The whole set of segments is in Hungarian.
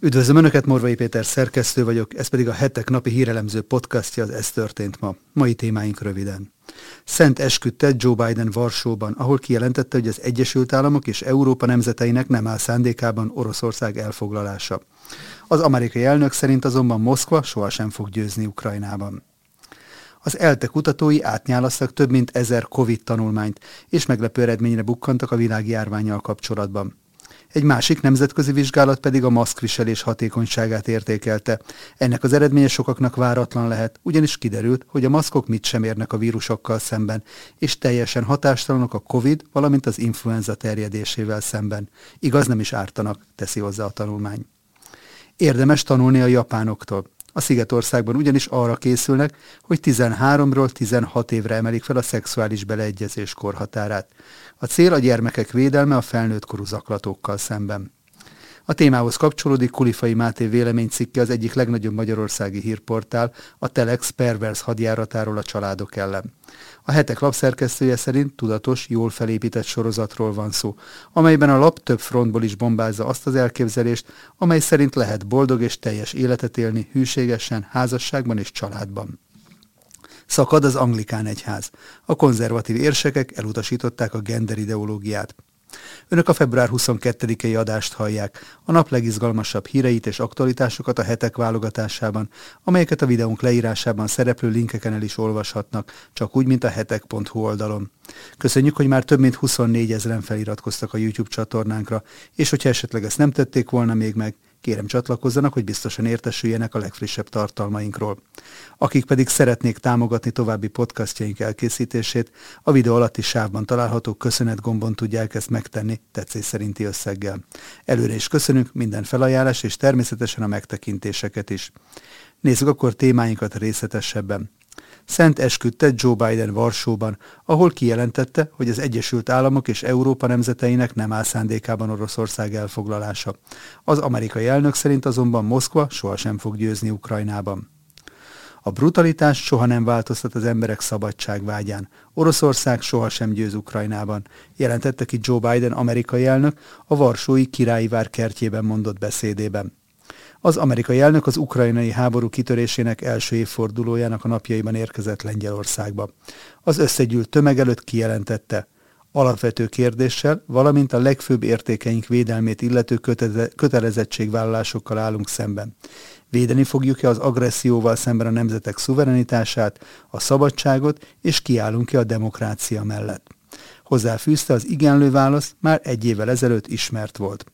Üdvözlöm Önöket, Morvai Péter szerkesztő vagyok, ez pedig a hetek napi hírelemző podcastja, az Ez történt ma. Mai témáink röviden. Szent esküdtet Joe Biden Varsóban, ahol kijelentette, hogy az Egyesült Államok és Európa nemzeteinek nem áll szándékában Oroszország elfoglalása. Az amerikai elnök szerint azonban Moszkva sohasem fog győzni Ukrajnában. Az ELTE kutatói átnyálasztak több mint ezer COVID tanulmányt, és meglepő eredményre bukkantak a világjárványjal kapcsolatban. Egy másik nemzetközi vizsgálat pedig a maszkviselés hatékonyságát értékelte. Ennek az eredménye sokaknak váratlan lehet, ugyanis kiderült, hogy a maszkok mit sem érnek a vírusokkal szemben, és teljesen hatástalanok a COVID, valamint az influenza terjedésével szemben. Igaz, nem is ártanak, teszi hozzá a tanulmány. Érdemes tanulni a japánoktól. A Szigetországban ugyanis arra készülnek, hogy 13-ról 16 évre emelik fel a szexuális beleegyezés korhatárát. A cél a gyermekek védelme a felnőtt korú zaklatókkal szemben. A témához kapcsolódik Kulifai Máté véleménycikke az egyik legnagyobb magyarországi hírportál, a Telex pervers hadjáratáról a családok ellen. A hetek lapszerkesztője szerint tudatos, jól felépített sorozatról van szó, amelyben a lap több frontból is bombázza azt az elképzelést, amely szerint lehet boldog és teljes életet élni hűségesen, házasságban és családban. Szakad az anglikán egyház. A konzervatív érsekek elutasították a gender ideológiát. Önök a február 22-i adást hallják, a nap legizgalmasabb híreit és aktualitásokat a hetek válogatásában, amelyeket a videónk leírásában szereplő linkeken el is olvashatnak, csak úgy, mint a hetek.hu oldalon. Köszönjük, hogy már több mint 24 ezeren feliratkoztak a YouTube csatornánkra, és hogyha esetleg ezt nem tették volna még meg, kérem csatlakozzanak, hogy biztosan értesüljenek a legfrissebb tartalmainkról. Akik pedig szeretnék támogatni további podcastjaink elkészítését, a videó alatti sávban található köszönet gombon tudják ezt megtenni tetszés szerinti összeggel. Előre is köszönünk minden felajánlás és természetesen a megtekintéseket is. Nézzük akkor témáinkat részletesebben. Szent esküdtet Joe Biden Varsóban, ahol kijelentette, hogy az Egyesült Államok és Európa nemzeteinek nem áll szándékában Oroszország elfoglalása. Az amerikai elnök szerint azonban Moszkva sohasem fog győzni Ukrajnában. A brutalitás soha nem változtat az emberek szabadságvágyán. Oroszország sohasem győz Ukrajnában, jelentette ki Joe Biden amerikai elnök a Varsói Királyi Vár kertjében mondott beszédében. Az amerikai elnök az ukrajnai háború kitörésének első évfordulójának a napjaiban érkezett Lengyelországba. Az összegyűlt tömeg előtt kijelentette, alapvető kérdéssel, valamint a legfőbb értékeink védelmét illető kötelezettségvállalásokkal állunk szemben. Védeni fogjuk-e az agresszióval szemben a nemzetek szuverenitását, a szabadságot, és kiállunk-e a demokrácia mellett. Hozzáfűzte az igenlő válasz már egy évvel ezelőtt ismert volt.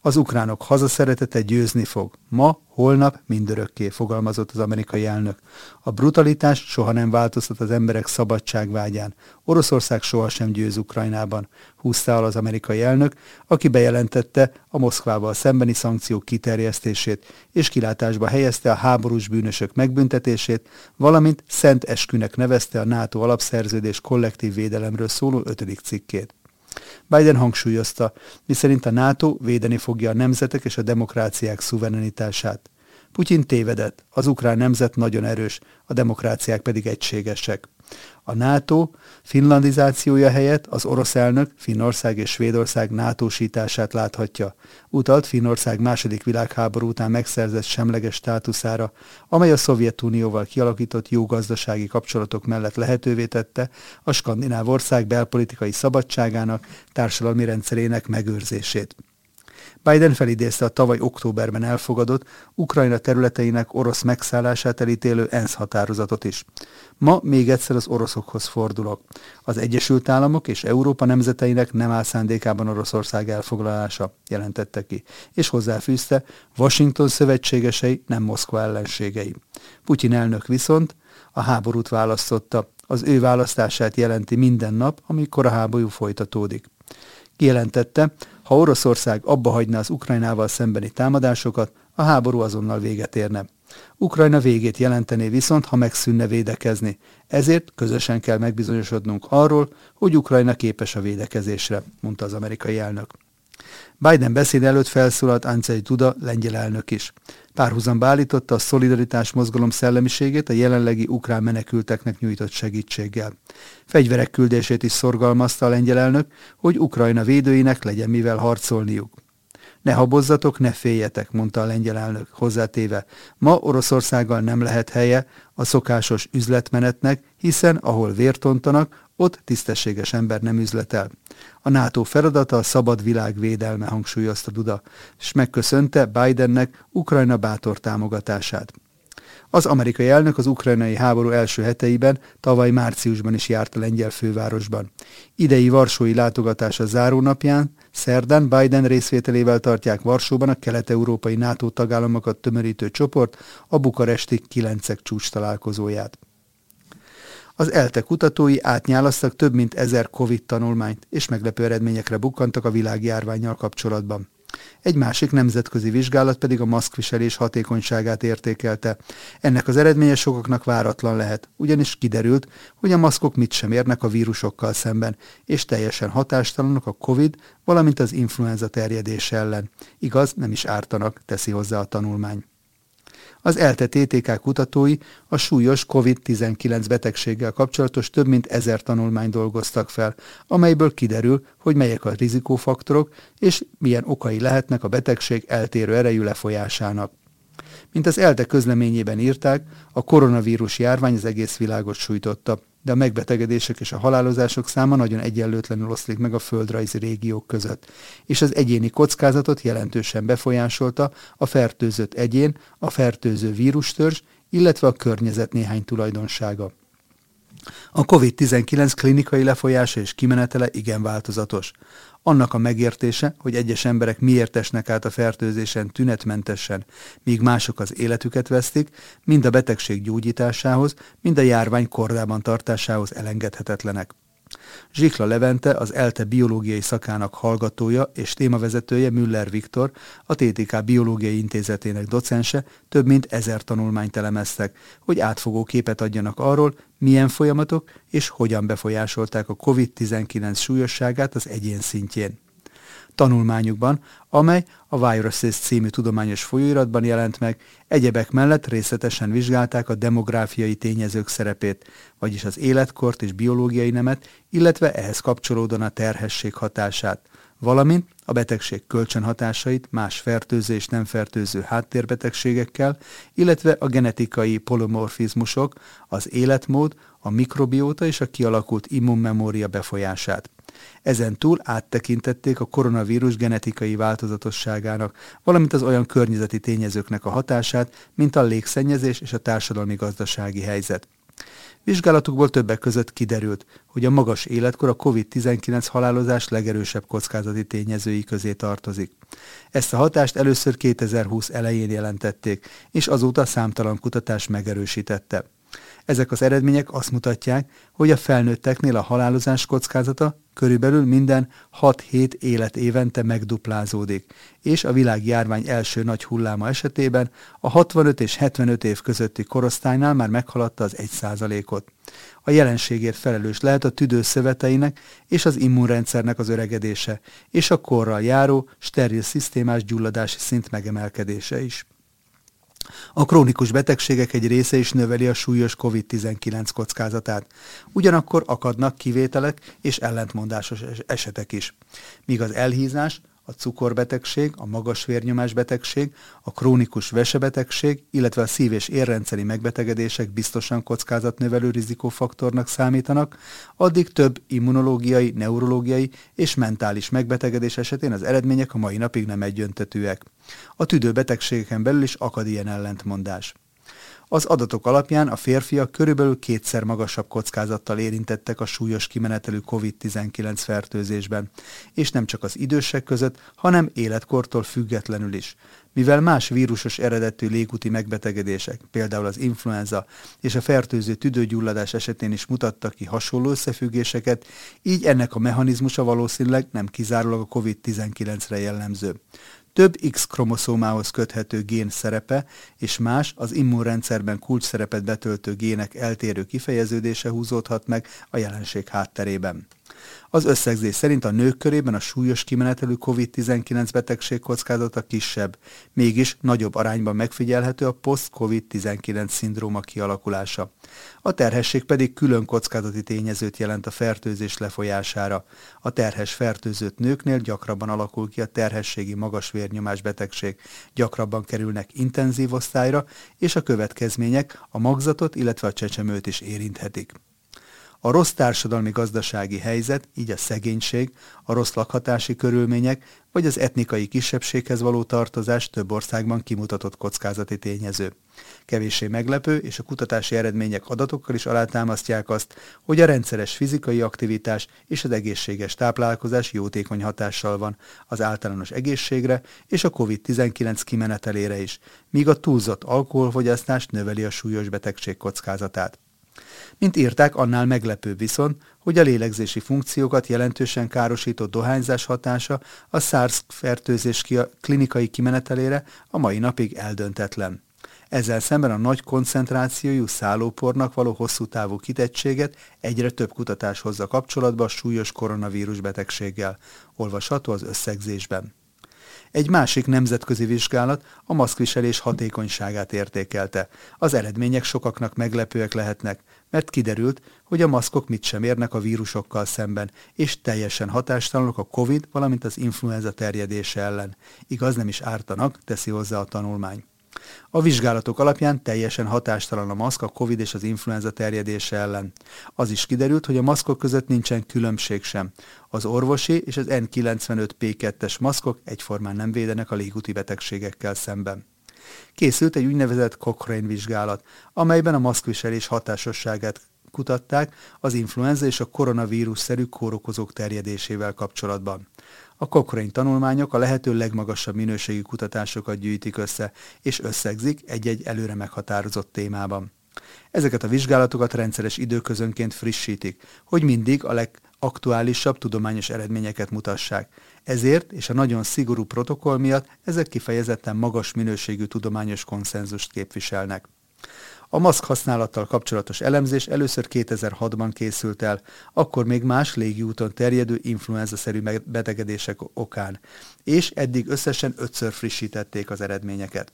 Az ukránok hazaszeretete győzni fog. Ma, holnap, mindörökké, fogalmazott az amerikai elnök. A brutalitás soha nem változtat az emberek szabadságvágyán. Oroszország sohasem győz Ukrajnában, húzta az amerikai elnök, aki bejelentette a Moszkvával szembeni szankciók kiterjesztését, és kilátásba helyezte a háborús bűnösök megbüntetését, valamint szent eskünek nevezte a NATO alapszerződés kollektív védelemről szóló ötödik cikkét. Biden hangsúlyozta, miszerint a NATO védeni fogja a nemzetek és a demokráciák szuverenitását. Putyin tévedett, az ukrán nemzet nagyon erős, a demokráciák pedig egységesek. A NATO finlandizációja helyett az orosz elnök Finnország és Svédország NATO-sítását láthatja. Utalt Finnország második világháború után megszerzett semleges státuszára, amely a Szovjetunióval kialakított jó gazdasági kapcsolatok mellett lehetővé tette a skandináv ország belpolitikai szabadságának, társadalmi rendszerének megőrzését. Biden felidézte a tavaly októberben elfogadott Ukrajna területeinek orosz megszállását elítélő ENSZ határozatot is. Ma még egyszer az oroszokhoz fordulok. Az Egyesült Államok és Európa nemzeteinek nem áll szándékában Oroszország elfoglalása, jelentette ki, és hozzáfűzte, Washington szövetségesei nem Moszkva ellenségei. Putyin elnök viszont a háborút választotta, az ő választását jelenti minden nap, amikor a háború folytatódik. Kijelentette, ha Oroszország abba hagyná az Ukrajnával szembeni támadásokat, a háború azonnal véget érne. Ukrajna végét jelentené viszont, ha megszűnne védekezni. Ezért közösen kell megbizonyosodnunk arról, hogy Ukrajna képes a védekezésre, mondta az amerikai elnök. Biden beszéd előtt felszólalt Ancei Duda, lengyel elnök is. Párhuzamba állította a szolidaritás mozgalom szellemiségét a jelenlegi ukrán menekülteknek nyújtott segítséggel. Fegyverek küldését is szorgalmazta a lengyel elnök, hogy Ukrajna védőinek legyen mivel harcolniuk. Ne habozzatok, ne féljetek, mondta a lengyel elnök hozzátéve. Ma Oroszországgal nem lehet helye a szokásos üzletmenetnek, hiszen ahol vértontanak, ott tisztességes ember nem üzletel. A NATO feladata a szabad világ védelme, hangsúlyozta Duda, és megköszönte Bidennek Ukrajna bátor támogatását. Az amerikai elnök az ukrajnai háború első heteiben, tavaly márciusban is járt a lengyel fővárosban. Idei varsói látogatása zárónapján, szerdán Biden részvételével tartják Varsóban a kelet-európai NATO tagállamokat tömörítő csoport a bukaresti kilencek csúcs találkozóját. Az ELTE kutatói átnyálasztak több mint ezer COVID tanulmányt, és meglepő eredményekre bukkantak a világjárványjal kapcsolatban. Egy másik nemzetközi vizsgálat pedig a maszkviselés hatékonyságát értékelte. Ennek az eredménye sokaknak váratlan lehet, ugyanis kiderült, hogy a maszkok mit sem érnek a vírusokkal szemben, és teljesen hatástalanok a COVID, valamint az influenza terjedése ellen. Igaz, nem is ártanak, teszi hozzá a tanulmány. Az ELTE TTK kutatói a súlyos COVID-19 betegséggel kapcsolatos több mint ezer tanulmányt dolgoztak fel, amelyből kiderül, hogy melyek a rizikófaktorok és milyen okai lehetnek a betegség eltérő erejű lefolyásának. Mint az ELTE közleményében írták, a koronavírus járvány az egész világot sújtotta de a megbetegedések és a halálozások száma nagyon egyenlőtlenül oszlik meg a földrajzi régiók között, és az egyéni kockázatot jelentősen befolyásolta a fertőzött egyén, a fertőző vírustörzs, illetve a környezet néhány tulajdonsága. A COVID-19 klinikai lefolyása és kimenetele igen változatos. Annak a megértése, hogy egyes emberek miért esnek át a fertőzésen tünetmentesen, míg mások az életüket vesztik, mind a betegség gyógyításához, mind a járvány kordában tartásához elengedhetetlenek. Zsikla Levente, az ELTE biológiai szakának hallgatója és témavezetője Müller Viktor, a TTK Biológiai Intézetének docense több mint ezer tanulmányt elemeztek, hogy átfogó képet adjanak arról, milyen folyamatok és hogyan befolyásolták a COVID-19 súlyosságát az egyén szintjén tanulmányukban, amely a Viruses című tudományos folyóiratban jelent meg, egyebek mellett részletesen vizsgálták a demográfiai tényezők szerepét, vagyis az életkort és biológiai nemet, illetve ehhez kapcsolódóan a terhesség hatását, valamint a betegség kölcsönhatásait más fertőző és nem fertőző háttérbetegségekkel, illetve a genetikai polomorfizmusok, az életmód, a mikrobióta és a kialakult immunmemória befolyását. Ezen túl áttekintették a koronavírus genetikai változatosságának, valamint az olyan környezeti tényezőknek a hatását, mint a légszennyezés és a társadalmi-gazdasági helyzet. Vizsgálatukból többek között kiderült, hogy a magas életkor a COVID-19 halálozás legerősebb kockázati tényezői közé tartozik. Ezt a hatást először 2020 elején jelentették, és azóta számtalan kutatás megerősítette. Ezek az eredmények azt mutatják, hogy a felnőtteknél a halálozás kockázata körülbelül minden 6-7 élet évente megduplázódik, és a világjárvány első nagy hulláma esetében a 65 és 75 év közötti korosztálynál már meghaladta az 1%-ot. A jelenségért felelős lehet a tüdőszöveteinek és az immunrendszernek az öregedése, és a korral járó steril szisztémás gyulladási szint megemelkedése is. A krónikus betegségek egy része is növeli a súlyos COVID-19 kockázatát. Ugyanakkor akadnak kivételek és ellentmondásos esetek is. Míg az elhízás, a cukorbetegség, a magas vérnyomás betegség, a krónikus vesebetegség, illetve a szív- és érrendszeri megbetegedések biztosan kockázatnövelő rizikófaktornak számítanak, addig több immunológiai, neurológiai és mentális megbetegedés esetén az eredmények a mai napig nem egyöntetőek. A tüdőbetegségeken belül is akad ilyen ellentmondás. Az adatok alapján a férfiak körülbelül kétszer magasabb kockázattal érintettek a súlyos kimenetelű COVID-19 fertőzésben, és nem csak az idősek között, hanem életkortól függetlenül is. Mivel más vírusos eredetű légúti megbetegedések, például az influenza és a fertőző tüdőgyulladás esetén is mutattak ki hasonló összefüggéseket, így ennek a mechanizmusa valószínűleg nem kizárólag a COVID-19-re jellemző több X-kromoszómához köthető gén szerepe és más az immunrendszerben kulcs szerepet betöltő gének eltérő kifejeződése húzódhat meg a jelenség hátterében. Az összegzés szerint a nők körében a súlyos kimenetelő COVID-19 betegség kockázata kisebb, mégis nagyobb arányban megfigyelhető a post-COVID-19 szindróma kialakulása. A terhesség pedig külön kockázati tényezőt jelent a fertőzés lefolyására. A terhes fertőzött nőknél gyakrabban alakul ki a terhességi magas vérnyomás betegség, gyakrabban kerülnek intenzív osztályra, és a következmények a magzatot, illetve a csecsemőt is érinthetik. A rossz társadalmi-gazdasági helyzet, így a szegénység, a rossz lakhatási körülmények vagy az etnikai kisebbséghez való tartozás több országban kimutatott kockázati tényező. Kevéssé meglepő, és a kutatási eredmények adatokkal is alátámasztják azt, hogy a rendszeres fizikai aktivitás és az egészséges táplálkozás jótékony hatással van az általános egészségre és a COVID-19 kimenetelére is, míg a túlzott alkoholfogyasztás növeli a súlyos betegség kockázatát. Mint írták, annál meglepőbb viszont, hogy a lélegzési funkciókat jelentősen károsító dohányzás hatása a SARS fertőzés klinikai kimenetelére a mai napig eldöntetlen. Ezzel szemben a nagy koncentrációjú szállópornak való hosszú távú kitettséget egyre több kutatás hozza kapcsolatba a súlyos koronavírus betegséggel, olvasható az összegzésben. Egy másik nemzetközi vizsgálat a maszkviselés hatékonyságát értékelte. Az eredmények sokaknak meglepőek lehetnek, mert kiderült, hogy a maszkok mit sem érnek a vírusokkal szemben, és teljesen hatástalanok a COVID, valamint az influenza terjedése ellen. Igaz, nem is ártanak, teszi hozzá a tanulmány. A vizsgálatok alapján teljesen hatástalan a maszk a COVID és az influenza terjedése ellen. Az is kiderült, hogy a maszkok között nincsen különbség sem. Az orvosi és az N95P2-es maszkok egyformán nem védenek a légúti betegségekkel szemben. Készült egy úgynevezett Cochrane vizsgálat, amelyben a maszkviselés hatásosságát kutatták az influenza és a koronavírus-szerű kórokozók terjedésével kapcsolatban. A Cochrane tanulmányok a lehető legmagasabb minőségi kutatásokat gyűjtik össze, és összegzik egy-egy előre meghatározott témában. Ezeket a vizsgálatokat rendszeres időközönként frissítik, hogy mindig a legaktuálisabb tudományos eredményeket mutassák. Ezért és a nagyon szigorú protokoll miatt ezek kifejezetten magas minőségű tudományos konszenzust képviselnek. A maszk használattal kapcsolatos elemzés először 2006-ban készült el, akkor még más légiúton terjedő influenza-szerű betegedések okán, és eddig összesen ötször frissítették az eredményeket.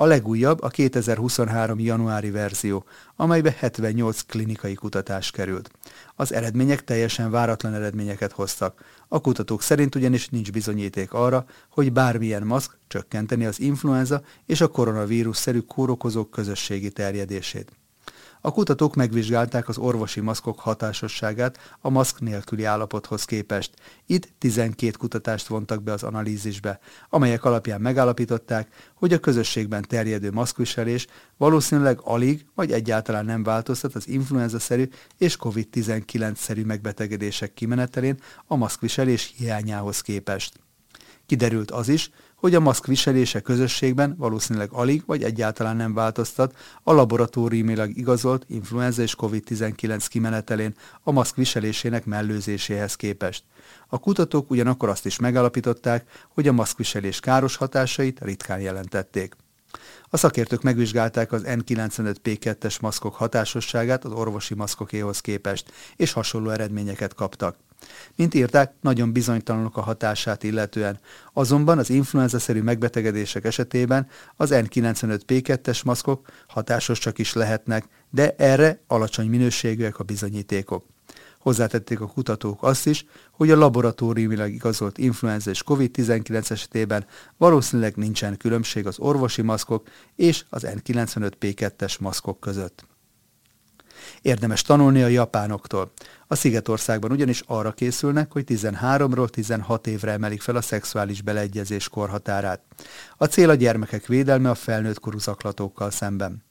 A legújabb a 2023. januári verzió, amelybe 78 klinikai kutatás került. Az eredmények teljesen váratlan eredményeket hoztak. A kutatók szerint ugyanis nincs bizonyíték arra, hogy bármilyen maszk csökkenteni az influenza és a koronavírus-szerű kórokozók közösségi terjedését. A kutatók megvizsgálták az orvosi maszkok hatásosságát a maszk nélküli állapothoz képest. Itt 12 kutatást vontak be az analízisbe, amelyek alapján megállapították, hogy a közösségben terjedő maszkviselés valószínűleg alig vagy egyáltalán nem változtat az influenza-szerű és COVID-19-szerű megbetegedések kimenetelén a maszkviselés hiányához képest. Kiderült az is, hogy a maszk viselése közösségben valószínűleg alig vagy egyáltalán nem változtat a laboratóriumilag igazolt influenza és COVID-19 kimenetelén a maszk viselésének mellőzéséhez képest. A kutatók ugyanakkor azt is megalapították, hogy a maszkviselés káros hatásait ritkán jelentették. A szakértők megvizsgálták az N95P2-es maszkok hatásosságát az orvosi maszkokéhoz képest, és hasonló eredményeket kaptak. Mint írták, nagyon bizonytalanok a hatását illetően. Azonban az influenza-szerű megbetegedések esetében az N95P2-es maszkok hatásos csak is lehetnek, de erre alacsony minőségűek a bizonyítékok. Hozzátették a kutatók azt is, hogy a laboratóriumilag igazolt influenza és COVID-19 esetében valószínűleg nincsen különbség az orvosi maszkok és az N95P2-es maszkok között. Érdemes tanulni a japánoktól. A Szigetországban ugyanis arra készülnek, hogy 13-ról 16 évre emelik fel a szexuális beleegyezés korhatárát. A cél a gyermekek védelme a felnőtt korú zaklatókkal szemben.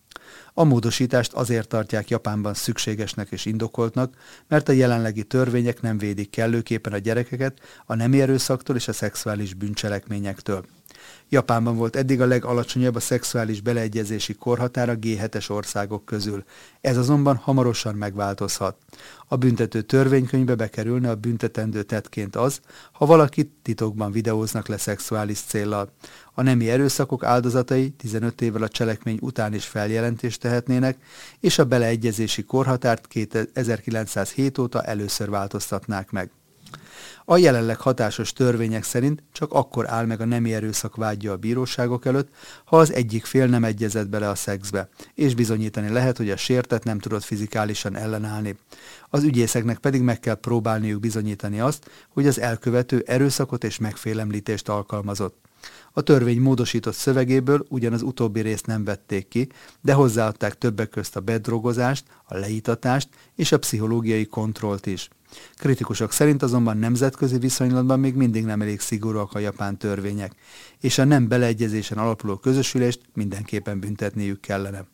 A módosítást azért tartják Japánban szükségesnek és indokoltnak, mert a jelenlegi törvények nem védik kellőképpen a gyerekeket a nemi erőszaktól és a szexuális bűncselekményektől. Japánban volt eddig a legalacsonyabb a szexuális beleegyezési korhatár a G7-es országok közül. Ez azonban hamarosan megváltozhat. A büntető törvénykönyvbe bekerülne a büntetendő tettként az, ha valakit titokban videóznak le szexuális céllal. A nemi erőszakok áldozatai 15 évvel a cselekmény után is feljelentést tehetnének, és a beleegyezési korhatárt 1907 óta először változtatnák meg. A jelenleg hatásos törvények szerint csak akkor áll meg a nemi erőszak vágyja a bíróságok előtt, ha az egyik fél nem egyezett bele a szexbe, és bizonyítani lehet, hogy a sértet nem tudott fizikálisan ellenállni. Az ügyészeknek pedig meg kell próbálniuk bizonyítani azt, hogy az elkövető erőszakot és megfélemlítést alkalmazott. A törvény módosított szövegéből ugyan az utóbbi részt nem vették ki, de hozzáadták többek közt a bedrogozást, a leítatást és a pszichológiai kontrollt is. Kritikusok szerint azonban nemzetközi viszonylatban még mindig nem elég szigorúak a japán törvények, és a nem beleegyezésen alapuló közösülést mindenképpen büntetniük kellene.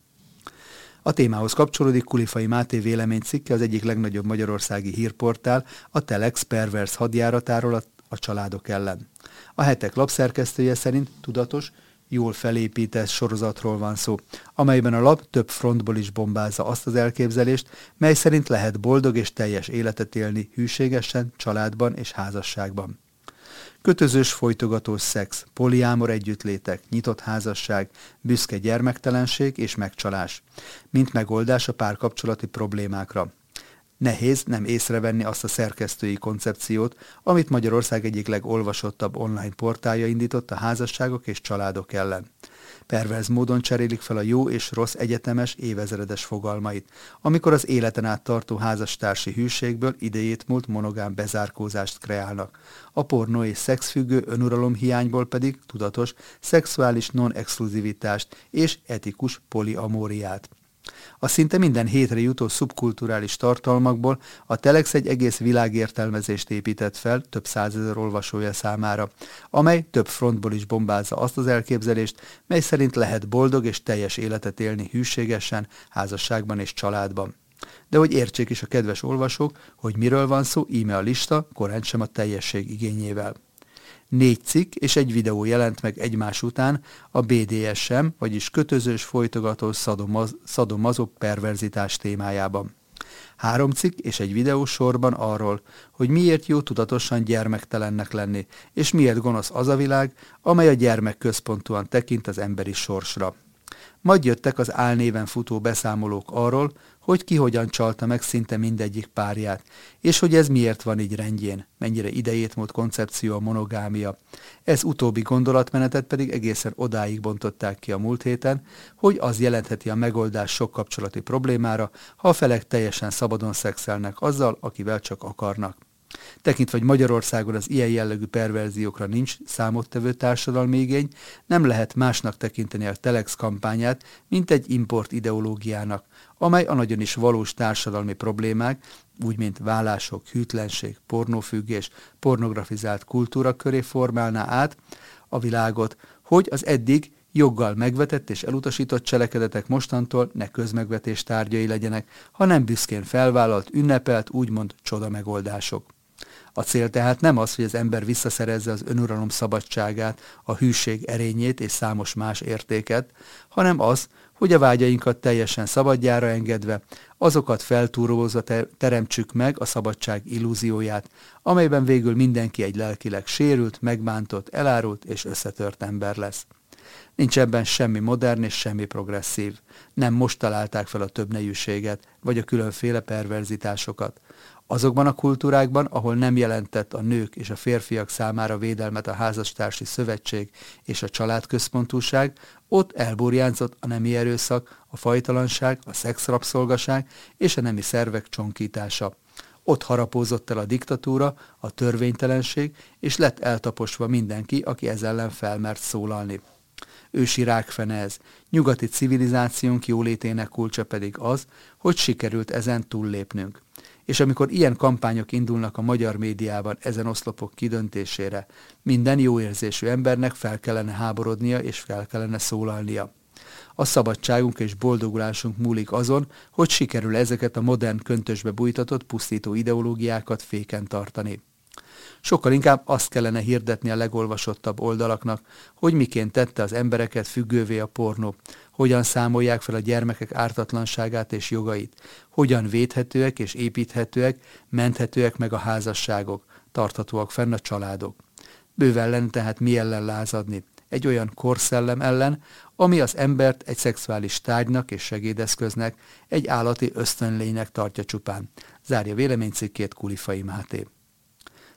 A témához kapcsolódik Kulifai Máté véleménycikke az egyik legnagyobb magyarországi hírportál, a Telex pervers hadjáratáról a, a családok ellen. A hetek lapszerkesztője szerint tudatos, jól felépített sorozatról van szó, amelyben a lap több frontból is bombázza azt az elképzelést, mely szerint lehet boldog és teljes életet élni hűségesen, családban és házasságban. Kötözős folytogatós szex, poliámor együttlétek, nyitott házasság, büszke gyermektelenség és megcsalás, mint megoldás a párkapcsolati problémákra. Nehéz nem észrevenni azt a szerkesztői koncepciót, amit Magyarország egyik legolvasottabb online portálja indított a házasságok és családok ellen. Perverz módon cserélik fel a jó és rossz egyetemes évezredes fogalmait, amikor az életen át tartó házastársi hűségből idejét múlt monogám bezárkózást kreálnak. A pornó és szexfüggő önuralom hiányból pedig tudatos szexuális non-exkluzivitást és etikus poliamóriát. A szinte minden hétre jutó szubkulturális tartalmakból a Telex egy egész világértelmezést épített fel több százezer olvasója számára, amely több frontból is bombázza azt az elképzelést, mely szerint lehet boldog és teljes életet élni hűségesen, házasságban és családban. De hogy értsék is a kedves olvasók, hogy miről van szó, íme a lista, korán sem a teljesség igényével. Négy cikk és egy videó jelent meg egymás után a BDSM, vagyis kötözős folytogató szadomaz, szadomazok perverzitás témájában. Három cikk és egy videó sorban arról, hogy miért jó tudatosan gyermektelennek lenni, és miért gonosz az a világ, amely a gyermek központúan tekint az emberi sorsra. Majd jöttek az álnéven futó beszámolók arról, hogy ki hogyan csalta meg szinte mindegyik párját, és hogy ez miért van így rendjén, mennyire idejét múlt koncepció a monogámia. Ez utóbbi gondolatmenetet pedig egészen odáig bontották ki a múlt héten, hogy az jelentheti a megoldás sok kapcsolati problémára, ha a felek teljesen szabadon szexelnek azzal, akivel csak akarnak. Tekintve, hogy Magyarországon az ilyen jellegű perverziókra nincs számottevő társadalmi igény, nem lehet másnak tekinteni a Telex kampányát, mint egy import ideológiának, amely a nagyon is valós társadalmi problémák, úgy mint vállások, hűtlenség, pornófüggés, pornografizált kultúra köré formálná át a világot, hogy az eddig joggal megvetett és elutasított cselekedetek mostantól ne közmegvetés tárgyai legyenek, hanem büszkén felvállalt, ünnepelt, úgymond csoda megoldások. A cél tehát nem az, hogy az ember visszaszerezze az önuralom szabadságát, a hűség erényét és számos más értéket, hanem az, hogy a vágyainkat teljesen szabadjára engedve, azokat feltúrózva teremtsük meg a szabadság illúzióját, amelyben végül mindenki egy lelkileg sérült, megbántott, elárult és összetört ember lesz. Nincs ebben semmi modern és semmi progresszív. Nem most találták fel a több nejűséget, vagy a különféle perverzitásokat. Azokban a kultúrákban, ahol nem jelentett a nők és a férfiak számára védelmet a házastársi szövetség és a családközpontúság, ott elburjánzott a nemi erőszak, a fajtalanság, a szexrabszolgaság és a nemi szervek csonkítása. Ott harapózott el a diktatúra, a törvénytelenség, és lett eltaposva mindenki, aki ez ellen felmert szólalni. Ősi rákfene ez. Nyugati civilizációnk jólétének kulcsa pedig az, hogy sikerült ezen túllépnünk és amikor ilyen kampányok indulnak a magyar médiában ezen oszlopok kidöntésére, minden jó érzésű embernek fel kellene háborodnia és fel kellene szólalnia. A szabadságunk és boldogulásunk múlik azon, hogy sikerül ezeket a modern köntösbe bújtatott pusztító ideológiákat féken tartani. Sokkal inkább azt kellene hirdetni a legolvasottabb oldalaknak, hogy miként tette az embereket függővé a pornó, hogyan számolják fel a gyermekek ártatlanságát és jogait, hogyan védhetőek és építhetőek, menthetőek meg a házasságok, tarthatóak fenn a családok. Bőven lenne tehát mi ellen lázadni, egy olyan korszellem ellen, ami az embert egy szexuális tárgynak és segédeszköznek, egy állati ösztönlénynek tartja csupán. Zárja véleménycikkét Kulifai Máté.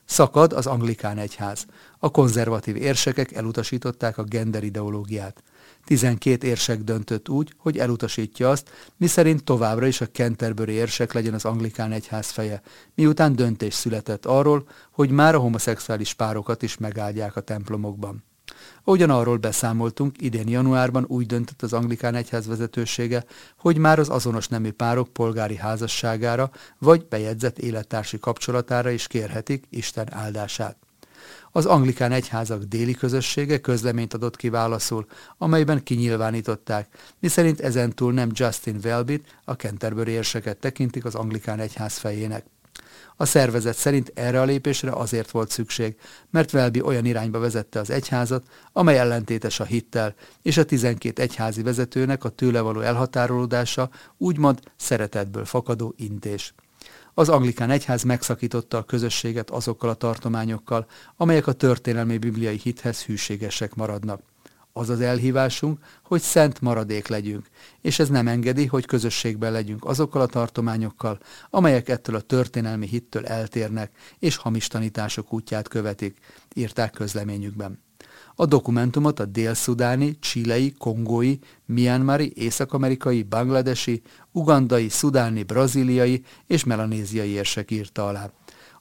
Szakad az anglikán egyház. A konzervatív érsekek elutasították a gender ideológiát. 12 érsek döntött úgy, hogy elutasítja azt, miszerint továbbra is a Canterbury érsek legyen az anglikán egyház feje, miután döntés született arról, hogy már a homoszexuális párokat is megáldják a templomokban. Ahogyan arról beszámoltunk, idén januárban úgy döntött az anglikán egyház vezetősége, hogy már az azonos nemű párok polgári házasságára vagy bejegyzett élettársi kapcsolatára is kérhetik Isten áldását. Az anglikán egyházak déli közössége közleményt adott ki válaszul, amelyben kinyilvánították, miszerint ezentúl nem Justin Welbit, a Canterbury érseket tekintik az anglikán egyház fejének. A szervezet szerint erre a lépésre azért volt szükség, mert Welby olyan irányba vezette az egyházat, amely ellentétes a hittel, és a 12 egyházi vezetőnek a tőle való elhatárolódása úgymond szeretetből fakadó intés. Az anglikán egyház megszakította a közösséget azokkal a tartományokkal, amelyek a történelmi bibliai hithez hűségesek maradnak. Az az elhívásunk, hogy szent maradék legyünk, és ez nem engedi, hogy közösségben legyünk azokkal a tartományokkal, amelyek ettől a történelmi hittől eltérnek, és hamis tanítások útját követik, írták közleményükben. A dokumentumot a dél-szudáni, csilei, kongói, mianmari, észak-amerikai, bangladesi, ugandai, szudáni, brazíliai és melanéziai érsek írta alá.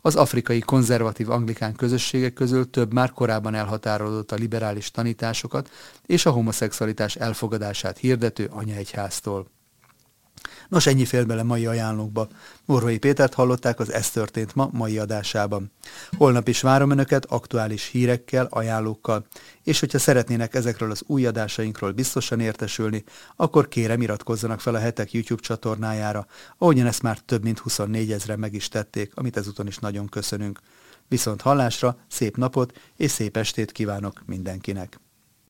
Az afrikai konzervatív anglikán közösségek közül több már korábban elhatárolódott a liberális tanításokat és a homoszexualitás elfogadását hirdető anyaegyháztól. Nos, ennyi fél bele mai ajánlókba. Morvai Pétert hallották az Ez történt ma mai adásában. Holnap is várom Önöket aktuális hírekkel, ajánlókkal, és hogyha szeretnének ezekről az új adásainkról biztosan értesülni, akkor kérem iratkozzanak fel a hetek YouTube csatornájára, ahogyan ezt már több mint 24 ezre meg is tették, amit ezúton is nagyon köszönünk. Viszont hallásra, szép napot és szép estét kívánok mindenkinek!